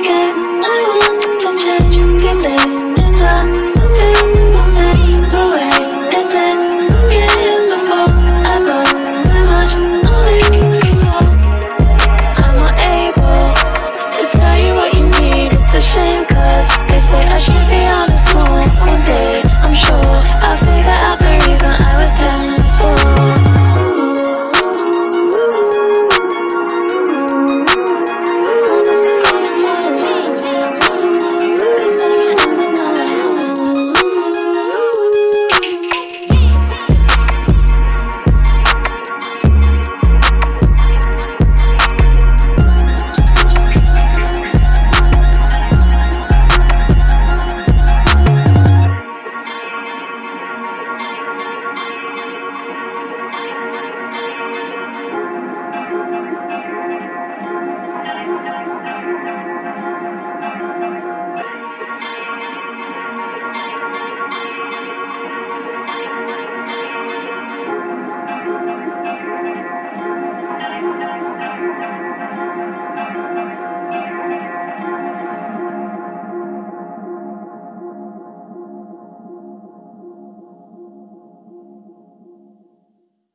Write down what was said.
again.